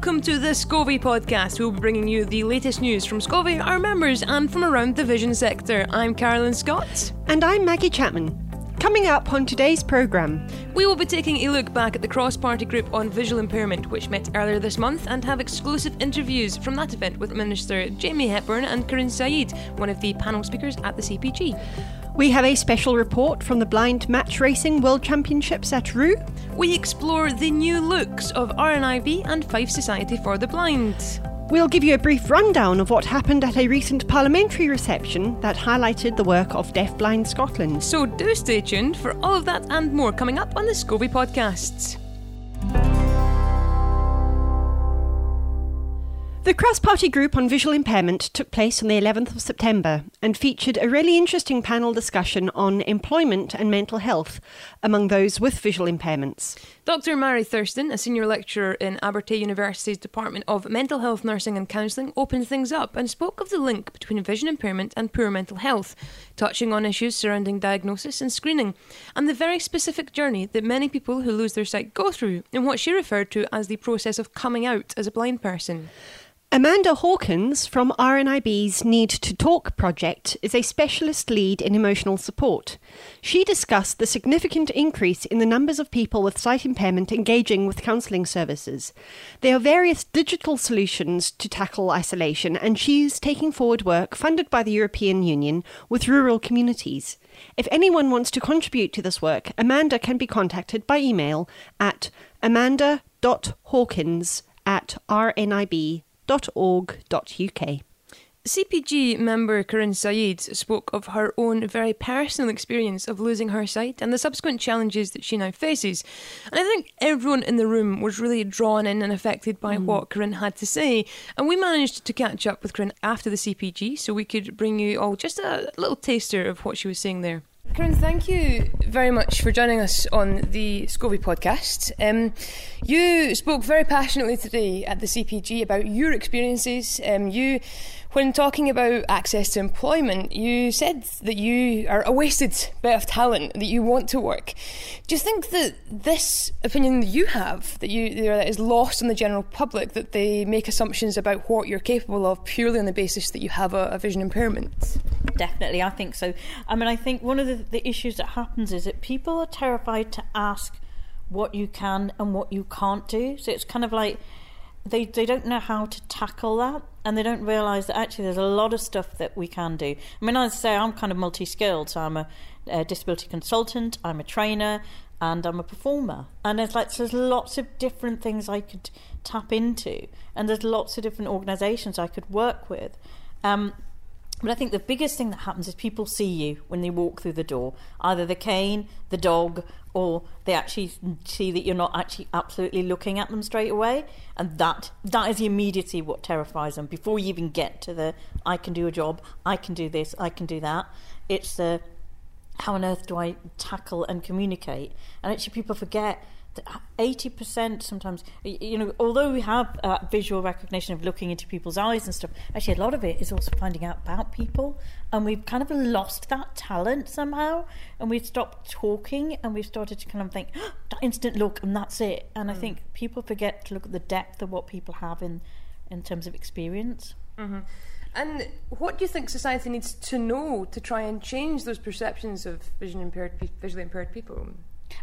welcome to the SCOVI podcast. We'll be bringing you the latest news from SCOVI, our members, and from around the vision sector. I'm Carolyn Scott. And I'm Maggie Chapman. Coming up on today's programme, we will be taking a look back at the cross party group on visual impairment, which met earlier this month, and have exclusive interviews from that event with Minister Jamie Hepburn and Kirin Saeed, one of the panel speakers at the CPG. We have a special report from the Blind Match Racing World Championships at Rhu. We explore the new looks of RNIB and Fife Society for the Blind. We'll give you a brief rundown of what happened at a recent parliamentary reception that highlighted the work of Deafblind Scotland. So do stay tuned for all of that and more coming up on the SCOVI podcasts. The cross party group on visual impairment took place on the 11th of September and featured a really interesting panel discussion on employment and mental health among those with visual impairments. Dr. Mary Thurston, a senior lecturer in Abertay University's Department of Mental Health Nursing and Counselling, opened things up and spoke of the link between vision impairment and poor mental health, touching on issues surrounding diagnosis and screening, and the very specific journey that many people who lose their sight go through in what she referred to as the process of coming out as a blind person. Amanda Hawkins from RNIB's Need to Talk project is a specialist lead in emotional support. She discussed the significant increase in the numbers of people with sight impairment engaging with counselling services. There are various digital solutions to tackle isolation, and she's taking forward work funded by the European Union with rural communities. If anyone wants to contribute to this work, Amanda can be contacted by email at amanda.hawkins at rnib.com www.ecc.org.uk. CPG member Kirin Saeed spoke of her own very personal experience of losing her sight and the subsequent challenges that she now faces. And I think everyone in the room was really drawn in and affected by mm. what Kirin had to say. And we managed to catch up with Kirin after the CPG so we could bring you all just a little taster of what she was saying there. Kirin, thank you very much for joining us on the SCOVI podcast. Um, you spoke very passionately today at the CPG about your experiences. Um, you when talking about access to employment, you said that you are a wasted bit of talent, that you want to work. Do you think that this opinion that you have, that you that is lost on the general public, that they make assumptions about what you're capable of purely on the basis that you have a, a vision impairment? Definitely, I think so. I mean, I think one of the, the issues that happens is that people are terrified to ask what you can and what you can't do. So it's kind of like they they don't know how to tackle that and they don't realize that actually there's a lot of stuff that we can do. I mean as i say i'm kind of multi-skilled so i'm a, a disability consultant i'm a trainer and i'm a performer. And there's like there's lots of different things i could tap into and there's lots of different organizations i could work with. Um, but I think the biggest thing that happens is people see you when they walk through the door, either the cane, the dog, or they actually see that you're not actually absolutely looking at them straight away. And that that is the immediacy what terrifies them. Before you even get to the i can do a job i can do this i can do that it's the how on earth do i tackle and communicate? And actually people forget 80% sometimes, you know, although we have uh, visual recognition of looking into people's eyes and stuff, actually a lot of it is also finding out about people. And we've kind of lost that talent somehow. And we've stopped talking and we've started to kind of think, oh, that instant look and that's it. And mm. I think people forget to look at the depth of what people have in, in terms of experience. Mm-hmm. And what do you think society needs to know to try and change those perceptions of vision impaired, visually impaired people?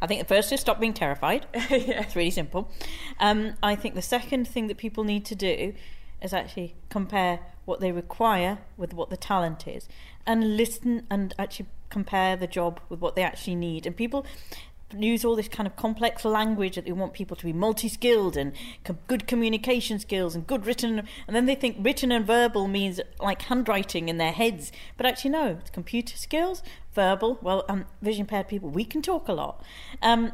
I think the first is stop being terrified. yeah. It's really simple. Um, I think the second thing that people need to do is actually compare what they require with what the talent is and listen and actually compare the job with what they actually need. And people use all this kind of complex language that they want people to be multi-skilled and good communication skills and good written and then they think written and verbal means like handwriting in their heads. But actually no it's computer skills verbal well um, vision impaired people we can talk a lot. Um,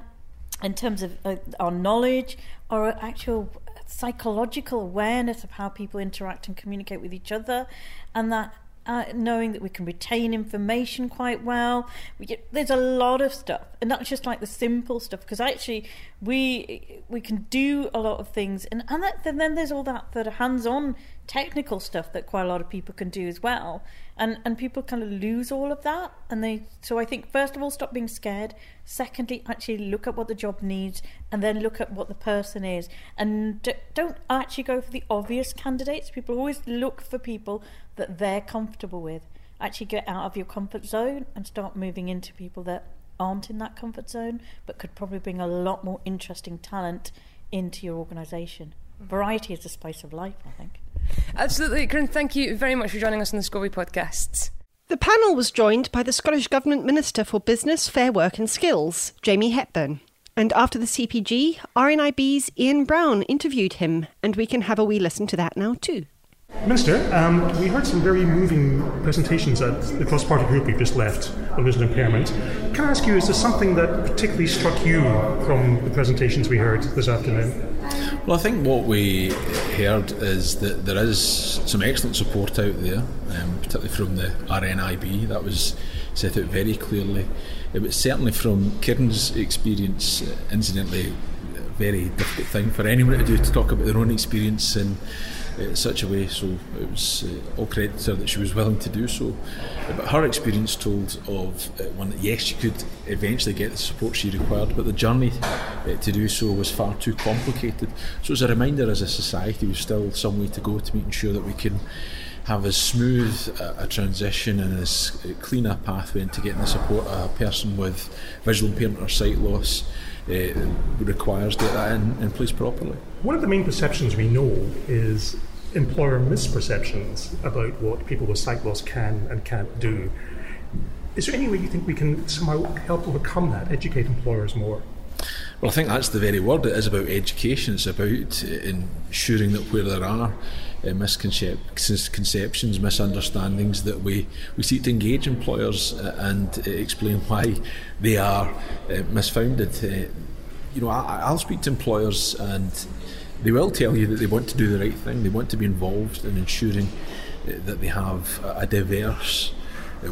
in terms of uh, our knowledge our actual psychological awareness of how people interact and communicate with each other and that uh, knowing that we can retain information quite well. We get, there's a lot of stuff, and not just like the simple stuff, because actually we we can do a lot of things, and and, that, and then there's all that that hands-on technical stuff that quite a lot of people can do as well, and and people kind of lose all of that, and they so I think first of all stop being scared. Secondly, actually look at what the job needs, and then look at what the person is, and don't actually go for the obvious candidates. People always look for people that they're comfortable with. Actually, get out of your comfort zone and start moving into people that aren't in that comfort zone, but could probably bring a lot more interesting talent into your organisation. Mm. Variety is the spice of life, I think. Absolutely. Kirin, thank you very much for joining us on the SCOVI podcast. The panel was joined by the Scottish Government Minister for Business, Fair Work and Skills, Jamie Hepburn. And after the CPG, RNIB's Ian Brown interviewed him, and we can have a wee listen to that now too. Minister, um, we heard some very moving presentations at the cross-party group we've just left on visual impairment. Can I ask you, is there something that particularly struck you from the presentations we heard this afternoon? Well, I think what we heard is that there is some excellent support out there, um, particularly from the RNIB. That was set out very clearly. It was certainly from Kirin's experience, uh, incidentally, a very difficult thing for anyone to do to talk about their own experience in uh, such a way. So it was uh, all credit to her that she was willing to do so. But her experience told of uh, one that yes, she could eventually get the support she required, but the journey uh, to do so was far too complicated. So as a reminder, as a society, we've still some way to go to making sure that we can have as smooth a, a, transition and as clean a pathway into getting the support a person with visual impairment or sight loss uh, requires to get that in, in place properly. One of the main perceptions we know is employer misperceptions about what people with sight loss can and can't do. Is there any way you think we can somehow help overcome that, educate employers more? Well, I think that's the very word. It is about education. It's about ensuring that where there are uh, misconceptions, misunderstandings, that we, we seek to engage employers uh, and uh, explain why they are uh, misfounded. Uh, you know, I, I'll speak to employers and they will tell you that they want to do the right thing. They want to be involved in ensuring uh, that they have a diverse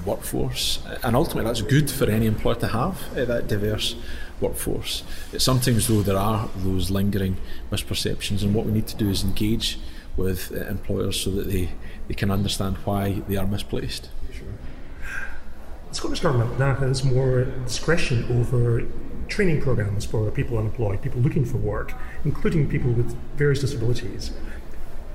workforce, and ultimately that's good for any employer to have that diverse workforce. Sometimes, though, there are those lingering misperceptions, and what we need to do is engage with uh, employers so that they, they can understand why they are misplaced. Sure. The Scottish Government now has more discretion over training programs for people unemployed, people looking for work, including people with various disabilities.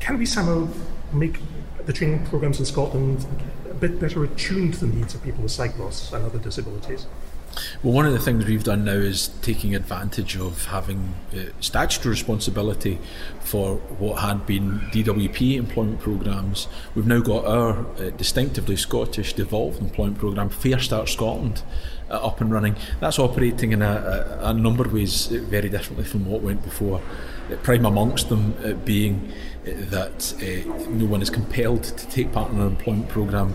Can we somehow make the training programs in Scotland a bit better attuned to the needs of people with sight loss and other disabilities? Well, one of the things we've done now is taking advantage of having uh, statutory responsibility for what had been DWP employment programmes. We've now got our uh, distinctively Scottish devolved employment programme, Fair Start Scotland, uh, up and running. That's operating in a, a, a, number of ways uh, very differently from what went before. Uh, prime amongst them uh, being that no one is compelled to take part in an employment programme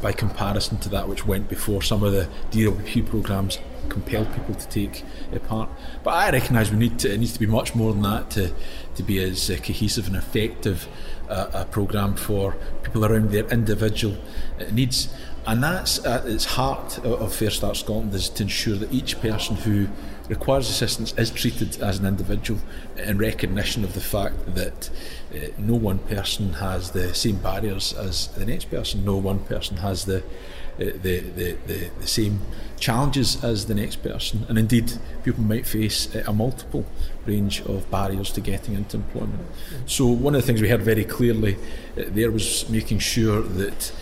by comparison to that which went before some of the DWP programmes compelled people to take uh, part. But I recognise we need to, it needs to be much more than that to, to be as uh, cohesive and effective uh, a programme for people around their individual uh, needs. And that's at its heart of Fair Start Scotland is to ensure that each person who requires assistance is treated as an individual in recognition of the fact that uh, no one person has the same barriers as the next person. No one person has the uh, the, the, the, the, same challenges as the next person. And indeed, people might face a multiple range of barriers to getting into employment. So, one of the things we heard very clearly there was making sure that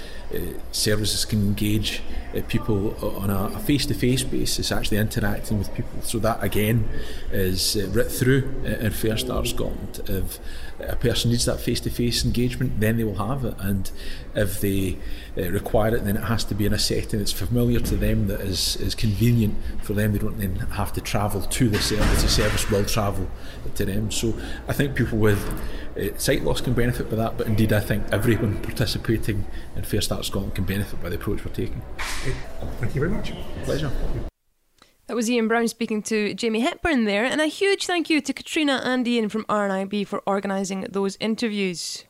services can engage uh, people on a face to face basis, actually interacting with people. So, that again is uh, writ through in Fair Start Scotland. If a person needs that face to face engagement, then they will have it. And if they uh, require it, then it has to be in a setting that's familiar to them, that is, is convenient for them. They don't then have to travel to the service. The service will travel to them. So I think people with uh, sight loss can benefit by that, but indeed I think everyone participating in Fair Start Scotland can benefit by the approach we're taking. Thank you very much. Pleasure. That was Ian Brown speaking to Jamie Hepburn there, and a huge thank you to Katrina and Ian from RNIB for organising those interviews.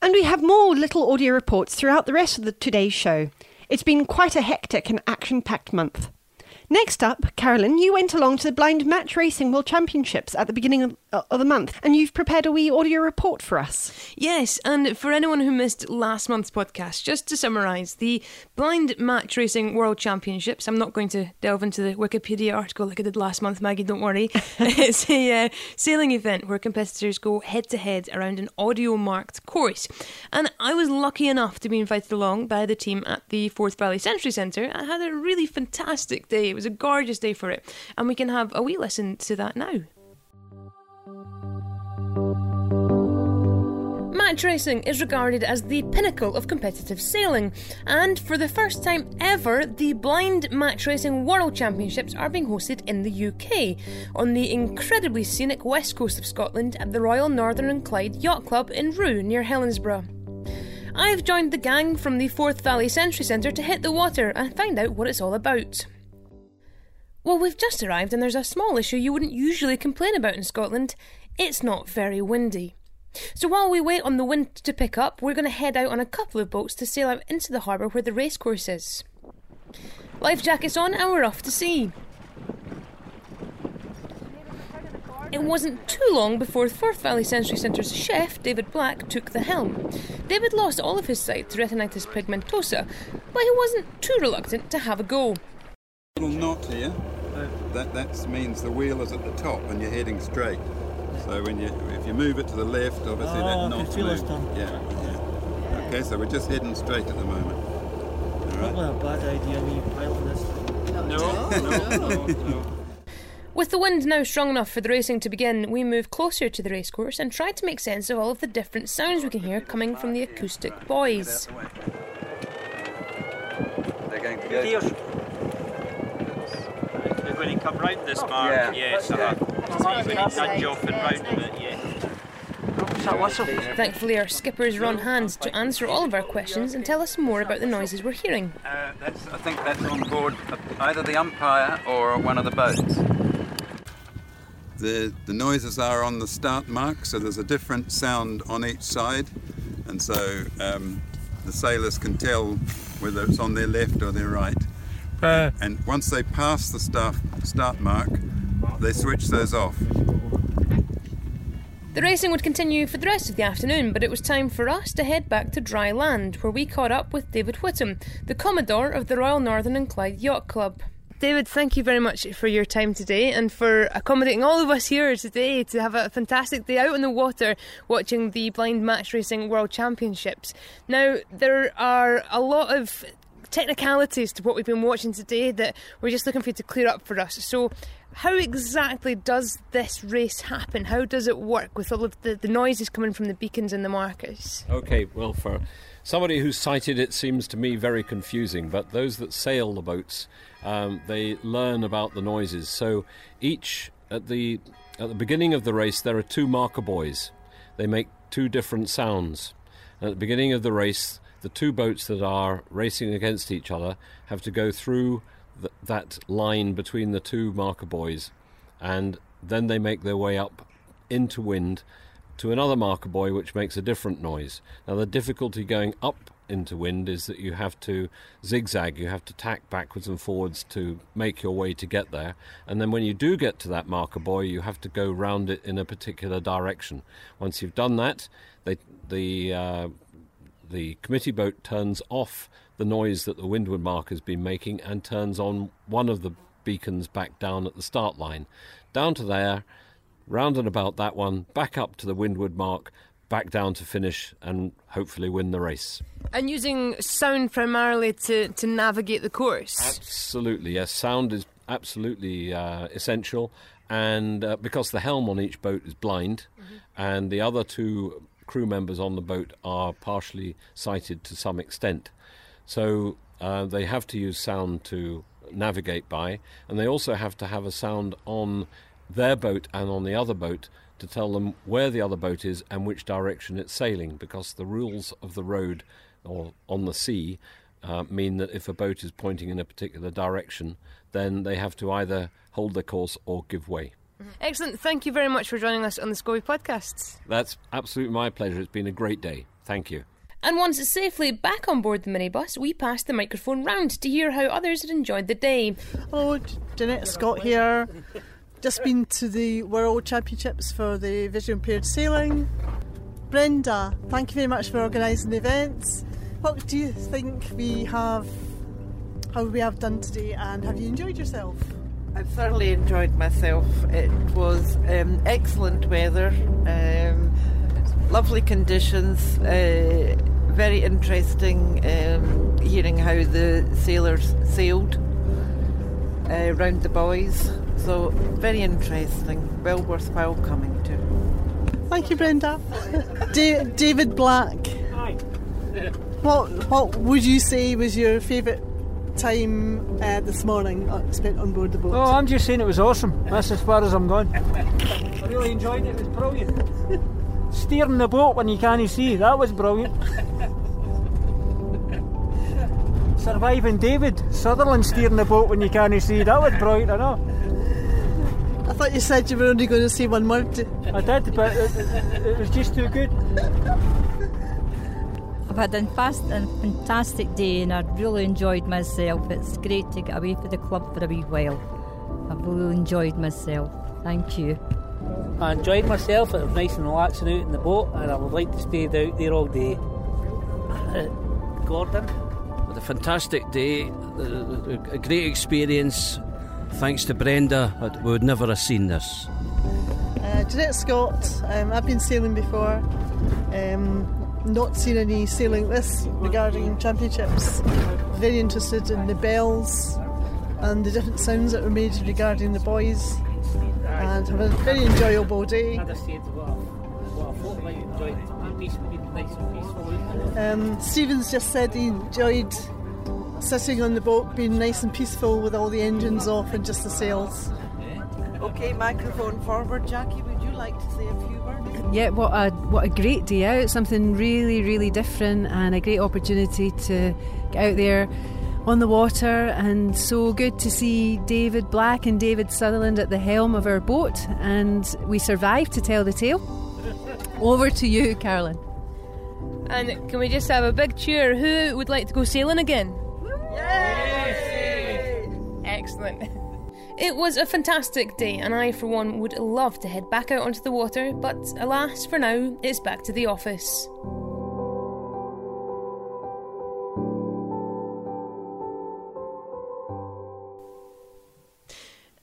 And we have more little audio reports throughout the rest of the, today's show. It's been quite a hectic and action packed month. Next up, Carolyn, you went along to the Blind Match Racing World Championships at the beginning of, uh, of the month, and you've prepared a wee audio report for us. Yes, and for anyone who missed last month's podcast, just to summarise, the Blind Match Racing World Championships, I'm not going to delve into the Wikipedia article like I did last month, Maggie, don't worry. it's a uh, sailing event where competitors go head to head around an audio marked course. And I was lucky enough to be invited along by the team at the Forth Valley Sensory Centre. I had a really fantastic day. Was a gorgeous day for it, and we can have a wee listen to that now. Match racing is regarded as the pinnacle of competitive sailing, and for the first time ever, the Blind Match Racing World Championships are being hosted in the UK, on the incredibly scenic west coast of Scotland at the Royal Northern and Clyde Yacht Club in Rhu near Helensburgh. I've joined the gang from the Forth Valley Sensory Centre to hit the water and find out what it's all about. Well, we've just arrived and there's a small issue you wouldn't usually complain about in Scotland. It's not very windy. So while we wait on the wind to pick up, we're going to head out on a couple of boats to sail out into the harbour where the racecourse is. Life jackets on and we're off to sea. It wasn't too long before Forth Valley Sensory Centre's chef, David Black, took the helm. David lost all of his sight to retinitis pigmentosa, but he wasn't too reluctant to have a go. Little knot here. That that means the wheel is at the top and you're heading straight. So when you if you move it to the left, obviously Oh, that I knot can feel it's moves. done. Yeah, yeah. Okay, so we're just heading straight at the moment. All Not right. a bad idea when you pilot this. No. With the wind now strong enough for the racing to begin, we move closer to the racecourse and try to make sense of all of the different sounds we can hear coming from the acoustic buoys. They're going to Deers. They're going to come round this mark, Yeah. yes. So you're going nudge off and round a bit, yeah. Thankfully, our skippers are on hand to answer all of our questions and tell us more about the noises we're hearing. Uh, that's, I think that's on board either the umpire or one of the boats. The, the noises are on the start mark, so there's a different sound on each side, and so um, the sailors can tell whether it's on their left or their right. And once they pass the start, start mark, they switch those off. The racing would continue for the rest of the afternoon, but it was time for us to head back to dry land, where we caught up with David Whittam, the Commodore of the Royal Northern and Clyde Yacht Club. David, thank you very much for your time today and for accommodating all of us here today to have a fantastic day out on the water watching the Blind Match Racing World Championships. Now, there are a lot of technicalities to what we've been watching today that we're just looking for you to clear up for us. So, how exactly does this race happen? How does it work with all of the, the noises coming from the beacons and the markers? Okay, well, for somebody who's sighted, it seems to me very confusing. But those that sail the boats, um, they learn about the noises. So each at the at the beginning of the race, there are two marker buoys. They make two different sounds. And at the beginning of the race, the two boats that are racing against each other have to go through th- that line between the two marker buoys, and then they make their way up into wind to another marker buoy which makes a different noise. Now, the difficulty going up into wind is that you have to zigzag, you have to tack backwards and forwards to make your way to get there. And then when you do get to that marker buoy, you have to go round it in a particular direction. Once you've done that, they, the uh, the committee boat turns off the noise that the windward mark has been making and turns on one of the beacons back down at the start line. Down to there, round and about that one, back up to the windward mark, back down to finish and hopefully win the race. And using sound primarily to, to navigate the course. Absolutely, yes. Sound is absolutely uh, essential, and uh, because the helm on each boat is blind, and the other two crew members on the boat are partially sighted to some extent, so uh, they have to use sound to navigate by, and they also have to have a sound on their boat and on the other boat to tell them where the other boat is and which direction it's sailing, because the rules of the road or on the sea uh, mean that if a boat is pointing in a particular direction, then they have to either hold their course or give way. Mm-hmm. Excellent. Thank you very much for joining us on the SCOVI podcasts. That's absolutely my pleasure. It's been a great day. Thank you. And once safely back on board the minibus, we passed the microphone round to hear how others had enjoyed the day. Hello, Jeanette Scott here. Just been to the World Championships for the visually impaired sailing. Brenda, thank you very much for organising the events. What do you think we have, how we have done today, and have you enjoyed yourself? I've thoroughly enjoyed myself. It was um, excellent weather, um, lovely conditions, uh, very interesting um, hearing how the sailors sailed uh, round the buoys. So, very interesting, well worthwhile coming to. Thank you, Brenda. Da- David Black. Hi. What What would you say was your favourite time uh, this morning uh, spent on board the boat? Oh, I'm just saying it was awesome. That's as far as I'm going. I really enjoyed it. It was brilliant. Steering the boat when you can't see, that was brilliant. Surviving David Sutherland steering the boat when you can't see, that was brilliant, I know. I thought you said you were only going to say one word. I did, but it, it, it was just too good. I've had a fast and fantastic day and I've really enjoyed myself. It's great to get away from the club for a wee while. I've really enjoyed myself. Thank you. I enjoyed myself. It was nice and relaxing out in the boat, and I would like to stay out there all day. Uh, Gordon? With a fantastic day, a great experience. Thanks to Brenda, we would never have seen this. Uh, Jeanette Scott, um, I've been sailing before. Um, not seen any sailing like this regarding championships. Very interested in the bells and the different sounds that were made regarding the buoys And have a very enjoyable day. Um, Stephen's just said he enjoyed sitting on the boat, being nice and peaceful with all the engines off and just the sails. Okay, microphone forward. Jackie, would you like to say a few words? Yeah, what a what a great day out! Something really, really different, and a great opportunity to get out there on the water. And so good to see David Black and David Sutherland at the helm of our boat, and we survived to tell the tale. Over to you, Carolyn. And can we just have a big cheer? Who would like to go sailing again? Excellent. It was a fantastic day, and I, for one, would love to head back out onto the water, but alas, for now, it's back to the office.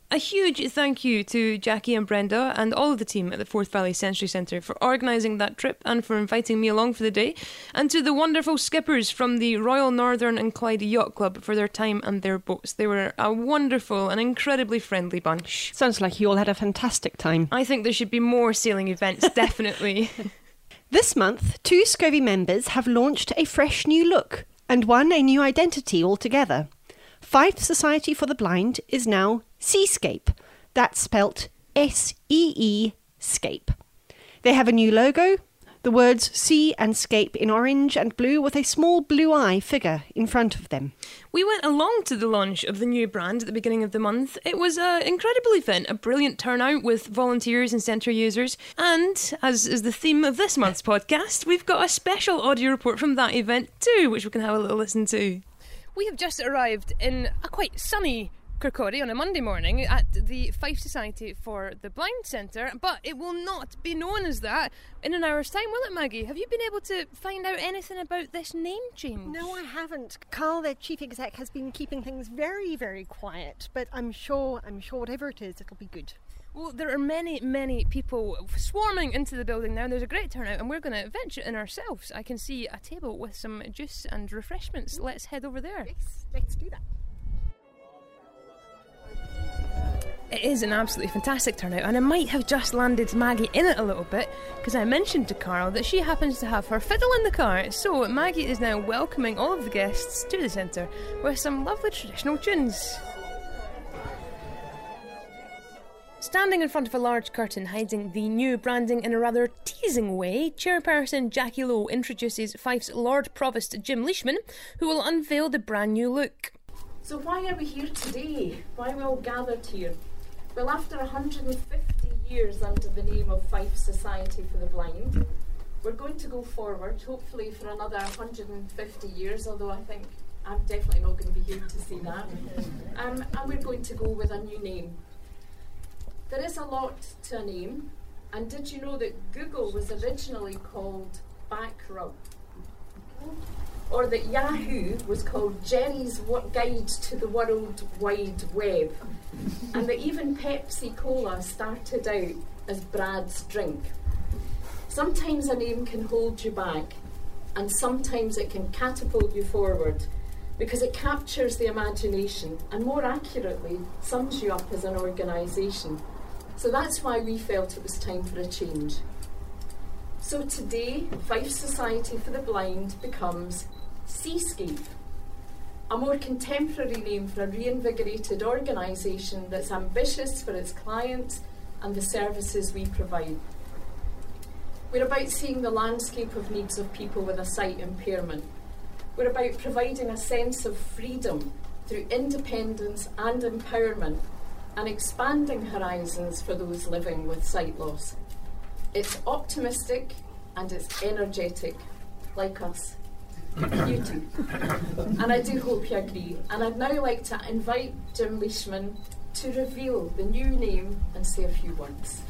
A huge thank you to Jackie and Brenda and all of the team at the Forth Valley Sensory Centre for organising that trip and for inviting me along for the day, and to the wonderful skippers from the Royal Northern and Clyde Yacht Club for their time and their boats. They were a wonderful and incredibly friendly bunch. Sounds like you all had a fantastic time. I think there should be more sailing events, definitely. This month, two SCOVI members have launched a fresh new look and won a new identity altogether. Fife Society for the Blind is now Seescape. That's spelt S E E Scape. They have a new logo, the words see and scape in orange and blue with a small blue eye figure in front of them. We went along to the launch of the new brand at the beginning of the month. It was an incredible event, a brilliant turnout with volunteers and centre users. And, as is the theme of this month's podcast, we've got a special audio report from that event too, which we can have a little listen to. We have just arrived in a quite sunny Kirkcaldy on a Monday morning at the Fife Society for the Blind Centre, but it will not be known as that in an hour's time, will it, Maggie? Have you been able to find out anything about this name change? No, I haven't. Carl, the chief exec, has been keeping things very, very quiet, but I'm sure, I'm sure whatever it is, it'll be good. Well, there are many, many people swarming into the building now. And there's a great turnout, and we're going to venture in ourselves. I can see a table with some juice and refreshments. Let's head over there. Yes, let's do that. It is an absolutely fantastic turnout, and I might have just landed Maggie in it a little bit because I mentioned to Carl that she happens to have her fiddle in the car. So Maggie is now welcoming all of the guests to the centre with some lovely traditional tunes. Standing in front of a large curtain hiding the new branding in a rather teasing way, chairperson Jackie Lowe introduces Fife's Lord Provost Jim Leishman, who will unveil the brand new look. So, why are we here today? Why are we all gathered here? Well, after 150 years under the name of Fife Society for the Blind, we're going to go forward, hopefully for another 150 years, although I think I'm definitely not going to be here to see that. Um, and we're going to go with a new name. There is a lot to a name, and did you know that Google was originally called Backrub? Or that Yahoo was called Jerry's Guide to the World Wide Web? And that even Pepsi Cola started out as Brad's drink. Sometimes a name can hold you back, and sometimes it can catapult you forward because it captures the imagination and, more accurately, sums you up as an organisation. So that's why we felt it was time for a change. So today, Fife Society for the Blind becomes Seescape, a more contemporary name for a reinvigorated organisation that's ambitious for its clients and the services we provide. We're about seeing the landscape of needs of people with a sight impairment. We're about providing a sense of freedom through independence and empowerment and expanding horizons for those living with sight loss. It's optimistic and it's energetic, like us. you too. And I do hope you agree. And I'd now like to invite Jim Leishman to reveal the new name and say a few words.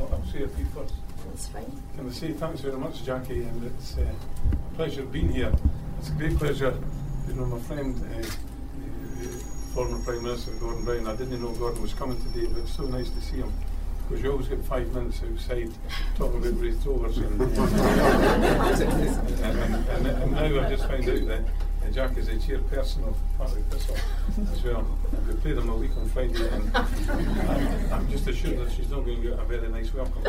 I'll say a few first. That's fine. Can I say thanks very much, Jackie, and it's uh, a pleasure being here. It's a great pleasure, you know, my friend, uh, uh, former Prime Minister Gordon Brown. I didn't know Gordon was coming today, but it's so nice to see him. Because you always get five minutes outside talking about Raith Rovers. And, and, and, and, now I've just found out that uh, Jack is a chairperson of Partick Thistle as well. We play them a week on Friday, and I'm, I'm just assured that she's not going to get a very nice welcome.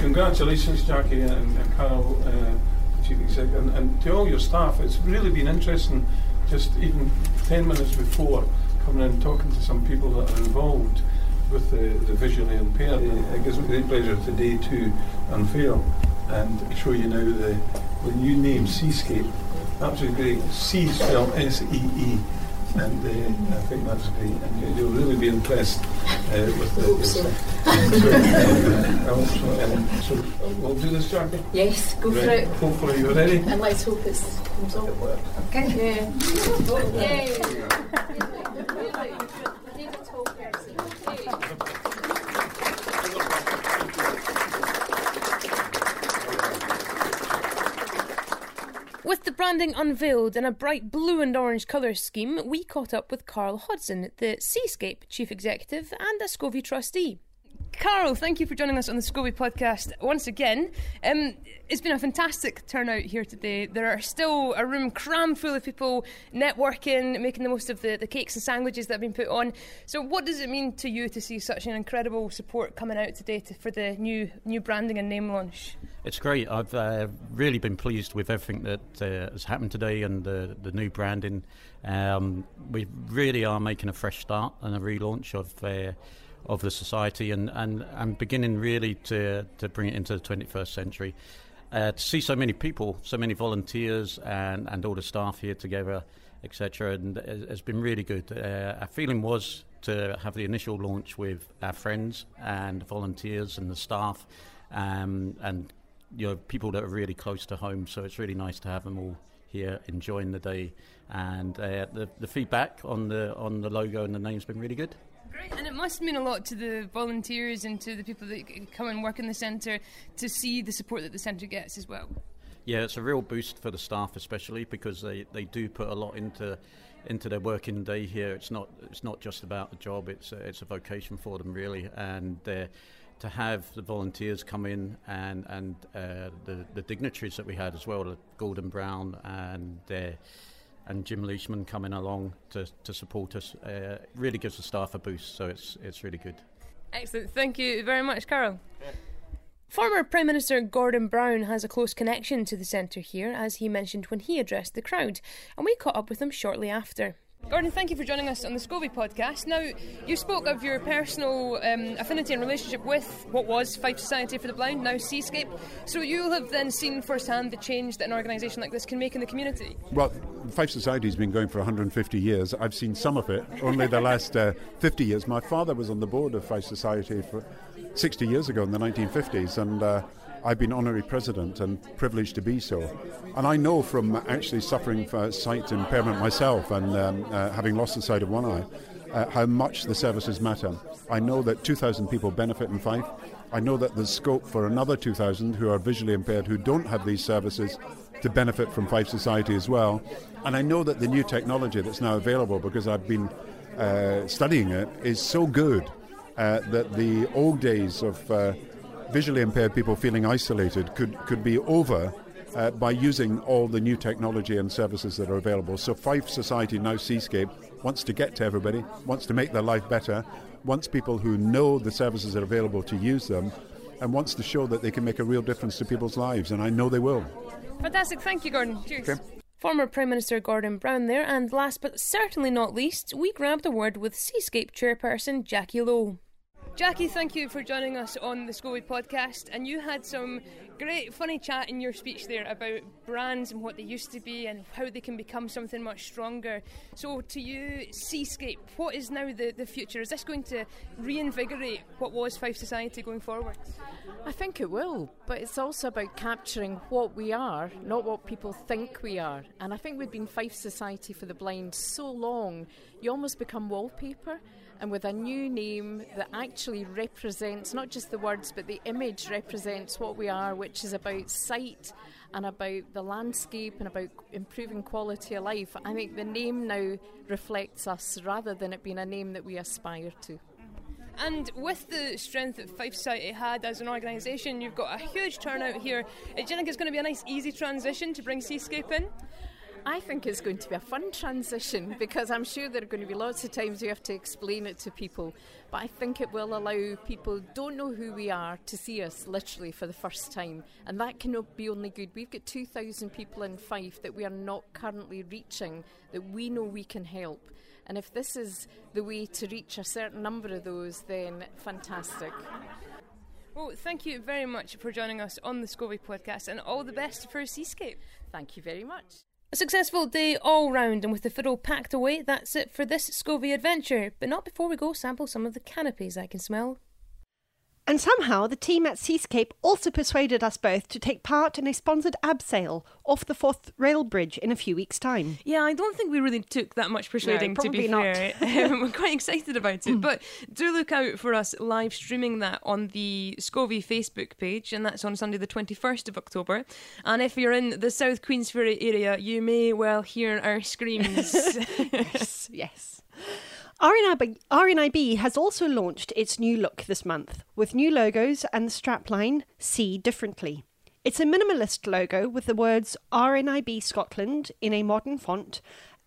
Congratulations, Jackie and, and Carol, uh, Chief Executive, and to all your staff. It's really been interesting, just even 10 minutes before, coming in and talking to some people that are involved with the, the visually impaired. It gives me great pleasure today to unveil and show you now the, the new name, Seescape. Absolutely great. C spelled S-E-E. And uh, I think that's great. And you'll really be impressed uh, with the. so. uh, also, um, so we'll do this, Jackie? Yes, go for it. Hopefully you're ready. And let's hope it comes off. Okay. Yeah. Yay. Need a tall person. Yay. With the branding unveiled in a bright blue and orange colour scheme, we caught up with Carl Hodson, the Seescape Chief Executive and a SCOVI trustee. Carl, thank you for joining us on the SCOVI podcast once again. Um, it's been a fantastic turnout here today. There are still a room crammed full of people networking, making the most of the, the cakes and sandwiches that have been put on. So, what does it mean to you to see such an incredible support coming out today to, for the new new branding and name launch? It's great. I've uh, really been pleased with everything that uh, has happened today and the, the new branding. Um, we really are making a fresh start and a relaunch of uh, of the society and, and, and beginning really to, to bring it into the 21st century. Uh, to see so many people, so many volunteers and, and all the staff here together, etc., and has been really good. Uh, our feeling was to have the initial launch with our friends and volunteers and the staff, um, and you know people that are really close to home. So it's really nice to have them all here enjoying the day, and uh, the the feedback on the on the logo and the name's been really good. Great, and it must mean a lot to the volunteers and to the people that come and work in the centre to see the support that the centre gets as well. Yeah, it's a real boost for the staff, especially because they, they do put a lot into into their working day here. It's not it's not just about the job; it's a, it's a vocation for them really, and uh, to have the volunteers come in and and uh, the the dignitaries that we had as well, Gordon Brown and. Uh, and Jim Leishman coming along to, to support us uh, really gives the staff a boost, so it's it's really good. Excellent, thank you very much, Carol. Former Prime Minister Gordon Brown has a close connection to the centre here, as he mentioned when he addressed the crowd, and we caught up with him shortly after. Gordon, thank you for joining us on the SCOVI podcast. Now, you spoke of your personal um, affinity and relationship with what was Fife Society for the Blind, now Seescape. So you'll have then seen firsthand the change that an organisation like this can make in the community. Well, Fife Society's been going for 150 years. I've seen some of it, only the last uh, 50 years. My father was on the board of Fife Society for 60 years ago in the 1950s, and uh, I've been honorary president and privileged to be so. And I know from actually suffering for sight impairment myself and um, uh, having lost the sight of one eye uh, how much the services matter. I know that 2,000 people benefit in Fife. I know that there's scope for another 2,000 who are visually impaired who don't have these services to benefit from Fife Society as well. And I know that the new technology that's now available, because I've been uh, studying it, is so good uh, that the old days of uh, visually impaired people feeling isolated could, could be over uh, by using all the new technology and services that are available. So Fife Society, now Seescape, wants to get to everybody, wants to make their life better, wants people who know the services that are available to use them, and wants to show that they can make a real difference to people's lives, and I know they will. Fantastic. Thank you, Gordon. Cheers. Okay. Former Prime Minister Gordon Brown there, and last but certainly not least, we grabbed a word with Seescape chairperson Jackie Lowe. Jackie, thank you for joining us on the SCOVI podcast. And you had some great, funny chat in your speech there about brands and what they used to be and how they can become something much stronger. So, to you, Seescape, what is now the, the future? Is this going to reinvigorate what was Fife Society going forward? I think it will, but it's also about capturing what we are, not what people think we are. And I think we've been Fife Society for the Blind so long, you almost become wallpaper and with a new name that actually represents not just the words but the image represents what we are, which is about sight and about the landscape and about improving quality of life. I think the name now reflects us rather than it being a name that we aspire to. And with the strength that Fife Society had as an organisation, you've got a huge turnout here. Uh, do you think it's going to be a nice, easy transition to bring Seescape in? I think it's going to be a fun transition because I'm sure there are going to be lots of times you have to explain it to people. But I think it will allow people who don't know who we are to see us literally for the first time. And that can be only good. We've got 2,000 people in Fife that we are not currently reaching that we know we can help. And if this is the way to reach a certain number of those, then fantastic. Well, thank you very much for joining us on the SCOVI podcast and all the best for Seescape. Thank you very much. A successful day all round, and with the fiddle packed away, that's it for this SCOVI adventure. But not before we go sample some of the canopies I can smell. And somehow the team at Seescape also persuaded us both to take part in a sponsored abseil off the Forth Rail Bridge in a few weeks' time. Yeah, I don't think we really took that much persuading, No, to be probably not. fair. Um, we're quite excited about it. But do look out for us live streaming that on the SCOVI Facebook page, and that's on Sunday, the 21st of October. And if you're in the South Queensferry area, you may well hear our screams. yes, yes. RNIB, RNIB has also launched its new look this month with new logos and the strapline See Differently. It's a minimalist logo with the words RNIB Scotland in a modern font,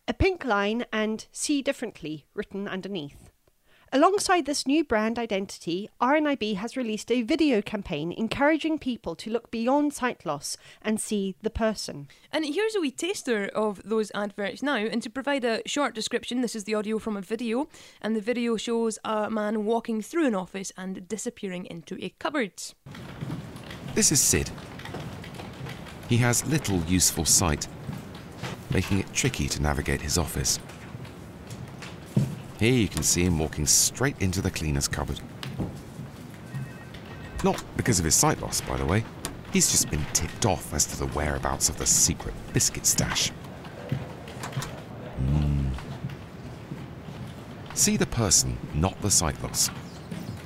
a pink line, and See Differently written underneath. Alongside this new brand identity, RNIB has released a video campaign encouraging people to look beyond sight loss and see the person. And here's a wee taster of those adverts now. And to provide a short description, this is the audio from a video. And the video shows a man walking through an office and disappearing into a cupboard. This is Sid. He has little useful sight, making it tricky to navigate his office. Here you can see him walking straight into the cleaner's cupboard. Not because of his sight loss, by the way. He's just been tipped off as to the whereabouts of the secret biscuit stash. Mm. See the person, not the sight loss.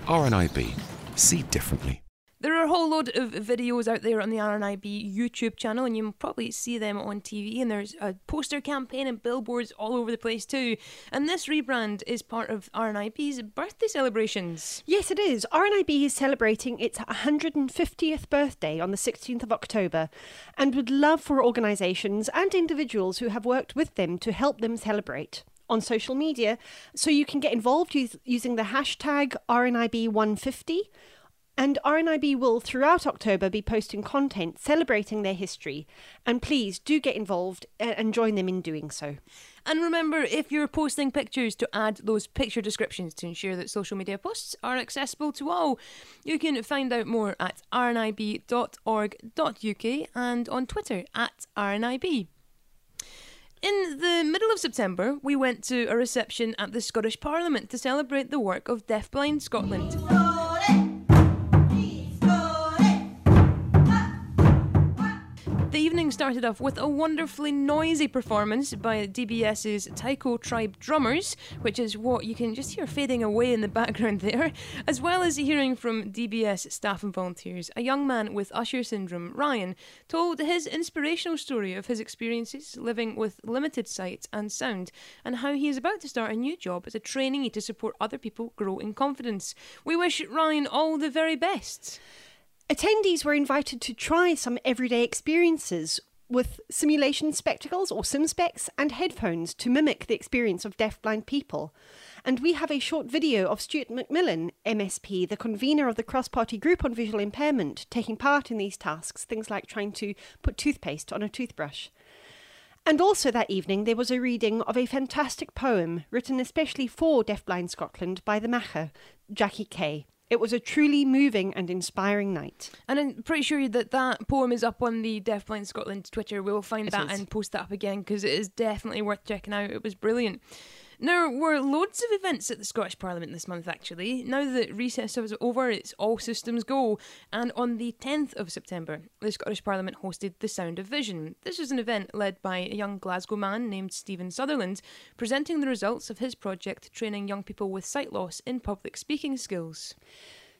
RNIB. See differently. There are a whole load of videos out there on the RNIB YouTube channel, and you probably see them on TV. And there's a poster campaign and billboards all over the place too. And this rebrand is part of RNIB's birthday celebrations. Yes, it is. RNIB is celebrating its 150th birthday on the 16th of October and would love for organisations and individuals who have worked with them to help them celebrate on social media. So you can get involved using the hashtag RNIB150. And RNIB will throughout October be posting content celebrating their history. And please do get involved uh, and join them in doing so. And remember, if you're posting pictures, to add those picture descriptions to ensure that social media posts are accessible to all. You can find out more at rnib.org.uk and on Twitter at rnib. In the middle of September, we went to a reception at the Scottish Parliament to celebrate the work of Deafblind Scotland. Evening started off with a wonderfully noisy performance by DBS's Taiko Tribe Drummers, which is what you can just hear fading away in the background there, as well as hearing from DBS staff and volunteers. A young man with Usher syndrome, Ryan, told his inspirational story of his experiences living with limited sight and sound, and how he is about to start a new job as a trainee to support other people grow in confidence. We wish Ryan all the very best. Attendees were invited to try some everyday experiences with simulation spectacles or SimSpecs and headphones to mimic the experience of deafblind people. And we have a short video of Stuart McMillan, MSP, the convener of the cross party group on visual impairment, taking part in these tasks, things like trying to put toothpaste on a toothbrush. And also that evening, there was a reading of a fantastic poem written especially for Deafblind Scotland by the Makar, Jackie Kay. It was a truly moving and inspiring night. And I'm pretty sure that that poem is up on the Deafblind Scotland Twitter. We'll find It that is. and post that up again because it is definitely worth checking out. It was brilliant. There were loads of events at the Scottish Parliament this month, actually. Now that recess is over, it's all systems go. And on the 10th of September, the Scottish Parliament hosted The Sound of Vision. This was an event led by a young Glasgow man named Stephen Sutherland, presenting the results of his project training young people with sight loss in public speaking skills.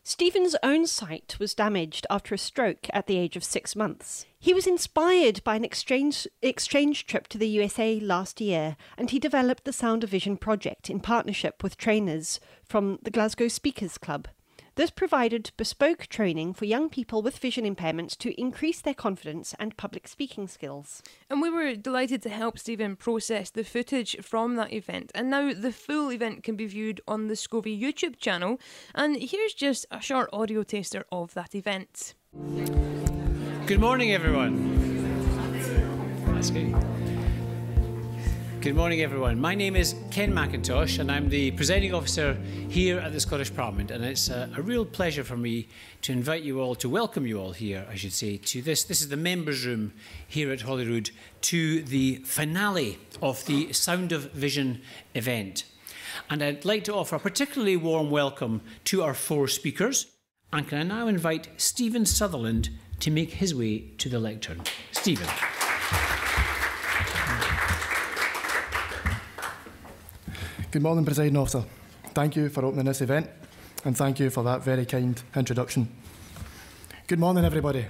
Stephen's own sight was damaged after a stroke at the age of six months. He was inspired by an exchange, exchange trip to the USA last year, and he developed the Sound of Vision project in partnership with trainers from the Glasgow Speakers Club. This provided bespoke training for young people with vision impairments to increase their confidence and public speaking skills. And we were delighted to help Stephen process the footage from that event. And now the full event can be viewed on the SCOVI YouTube channel. And here's just a short audio taster of that event. Good morning, everyone. That's good. Good morning, everyone. My name is Ken McIntosh, and I'm the presiding officer here at the Scottish Parliament. And it's a, a real pleasure for me to invite you all, to welcome you all here, I should say, to this. This is the members' room here at Holyrood, to the finale of the Sound of Vision event. And I'd like to offer a particularly warm welcome to our four speakers. And can I now invite Stephen Sutherland to make his way to the lectern? Stephen. Good morning, Presiding Officer. Thank you for opening this event and thank you for that very kind introduction. Good morning, everybody.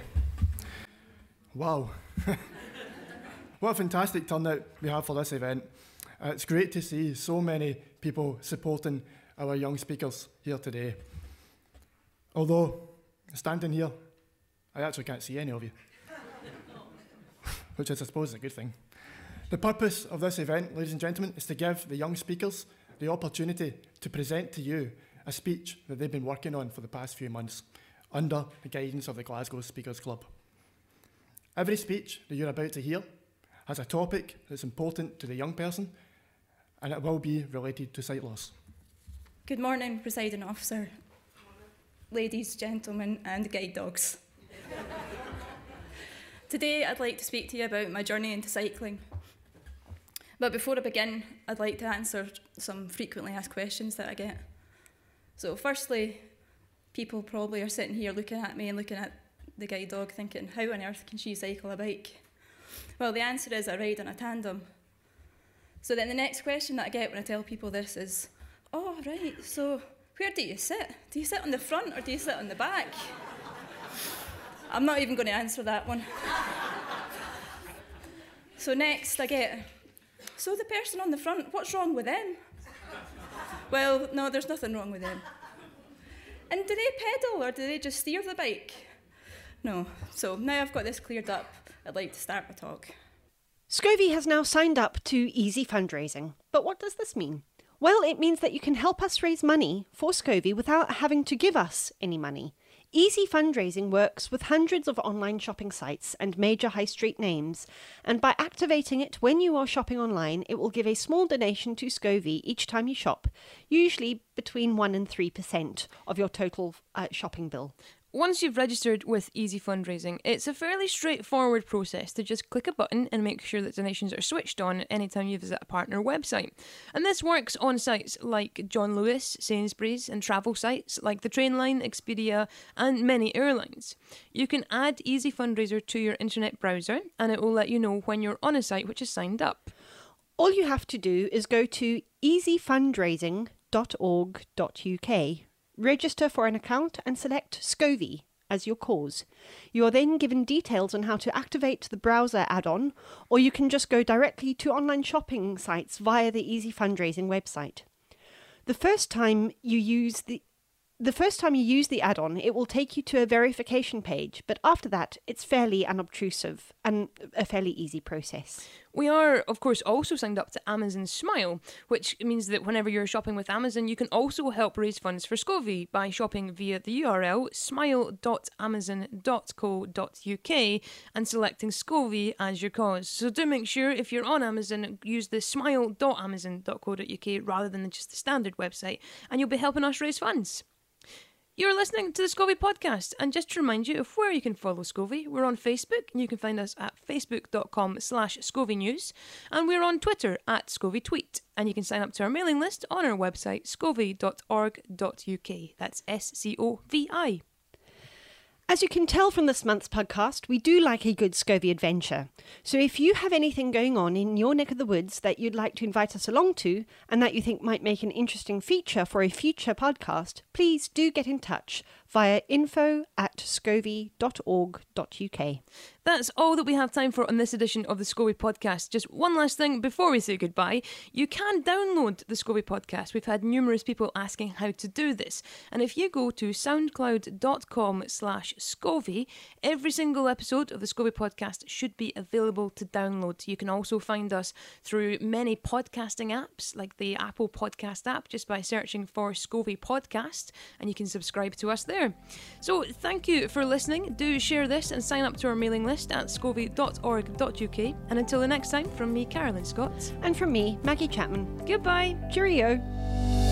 Wow. what a fantastic turnout we have for this event. Uh, it's great to see so many people supporting our young speakers here today. Although, standing here, I actually can't see any of you, which I suppose is a good thing. The purpose of this event, ladies and gentlemen, is to give the young speakers the opportunity to present to you a speech that they've been working on for the past few months under the guidance of the Glasgow Speakers Club. Every speech that you're about to hear has a topic that's important to the young person and it will be related to sight loss. Good morning, presiding officer, ladies, gentlemen, and guide dogs. Today, I'd like to speak to you about my journey into cycling. But before I begin, I'd like to answer some frequently asked questions that I get. So, firstly, people probably are sitting here looking at me and looking at the guide dog thinking, how on earth can she cycle a bike? Well, the answer is I ride on a tandem. So then the next question that I get when I tell people this is, oh, right, so where do you sit? Do you sit on the front or do you sit on the back? I'm not even going to answer that one. so next I get, so the person on the front, what's wrong with them? Well, no, there's nothing wrong with them. And do they pedal or do they just steer the bike? No. So now I've got this cleared up, I'd like to start my talk. SCOVI has now signed up to Easy Fundraising. But what does this mean? Well, it means that you can help us raise money for SCOVI without having to give us any money. Easy Fundraising works with hundreds of online shopping sites and major high street names, and by activating it when you are shopping online, it will give a small donation to SCOVI each time you shop, usually between 1 and 3% of your total uh, shopping bill. Once you've registered with Easy Fundraising, it's a fairly straightforward process to just click a button and make sure that donations are switched on anytime you visit a partner website. And this works on sites like John Lewis, Sainsbury's, and travel sites like the Trainline, Expedia, and many airlines. You can add Easy Fundraiser to your internet browser, and it will let you know when you're on a site which is signed up. All you have to do is go to easyfundraising.org.uk, register for an account, and select SCOVI as your cause. You are then given details on how to activate the browser add on, or you can just go directly to online shopping sites via the Easy Fundraising website. The first time you use the the first time you use the add on, it will take you to a verification page, but after that, it's fairly unobtrusive and a fairly easy process. We are, of course, also signed up to Amazon Smile, which means that whenever you're shopping with Amazon, you can also help raise funds for SCOVI by shopping via the URL smile.amazon.co.uk and selecting SCOVI as your cause. So do make sure if you're on Amazon, use the smile.amazon.co.uk rather than just the standard website, and you'll be helping us raise funds. You're listening to the SCOVI podcast, and just to remind you of where you can follow SCOVI, we're on Facebook, and you can find us at facebook.com slash SCOVI News, and we're on Twitter at SCOVI Tweet, and you can sign up to our mailing list on our website, scovi.org.uk. That's S-C-O-V-I. As you can tell from this month's podcast, we do like a good SCOVI adventure. So if you have anything going on in your neck of the woods that you'd like to invite us along to and that you think might make an interesting feature for a future podcast, please do get in touch via info at scovi.org.uk. That's all that we have time for on this edition of the SCOVI podcast. Just one last thing before we say goodbye. You can download the SCOVI podcast. We've had numerous people asking how to do this. And if you go to soundcloud.com slash SCOVI, every single episode of the SCOVI podcast should be available to download. You can also find us through many podcasting apps like the Apple Podcast app just by searching for SCOVI Podcast and you can subscribe to us there. So thank you for listening. Do share this and sign up to our mailing list at scovi.org.uk. And until the next time, from me, Carolyn Scott. And from me, Maggie Chapman. Goodbye. Cheerio.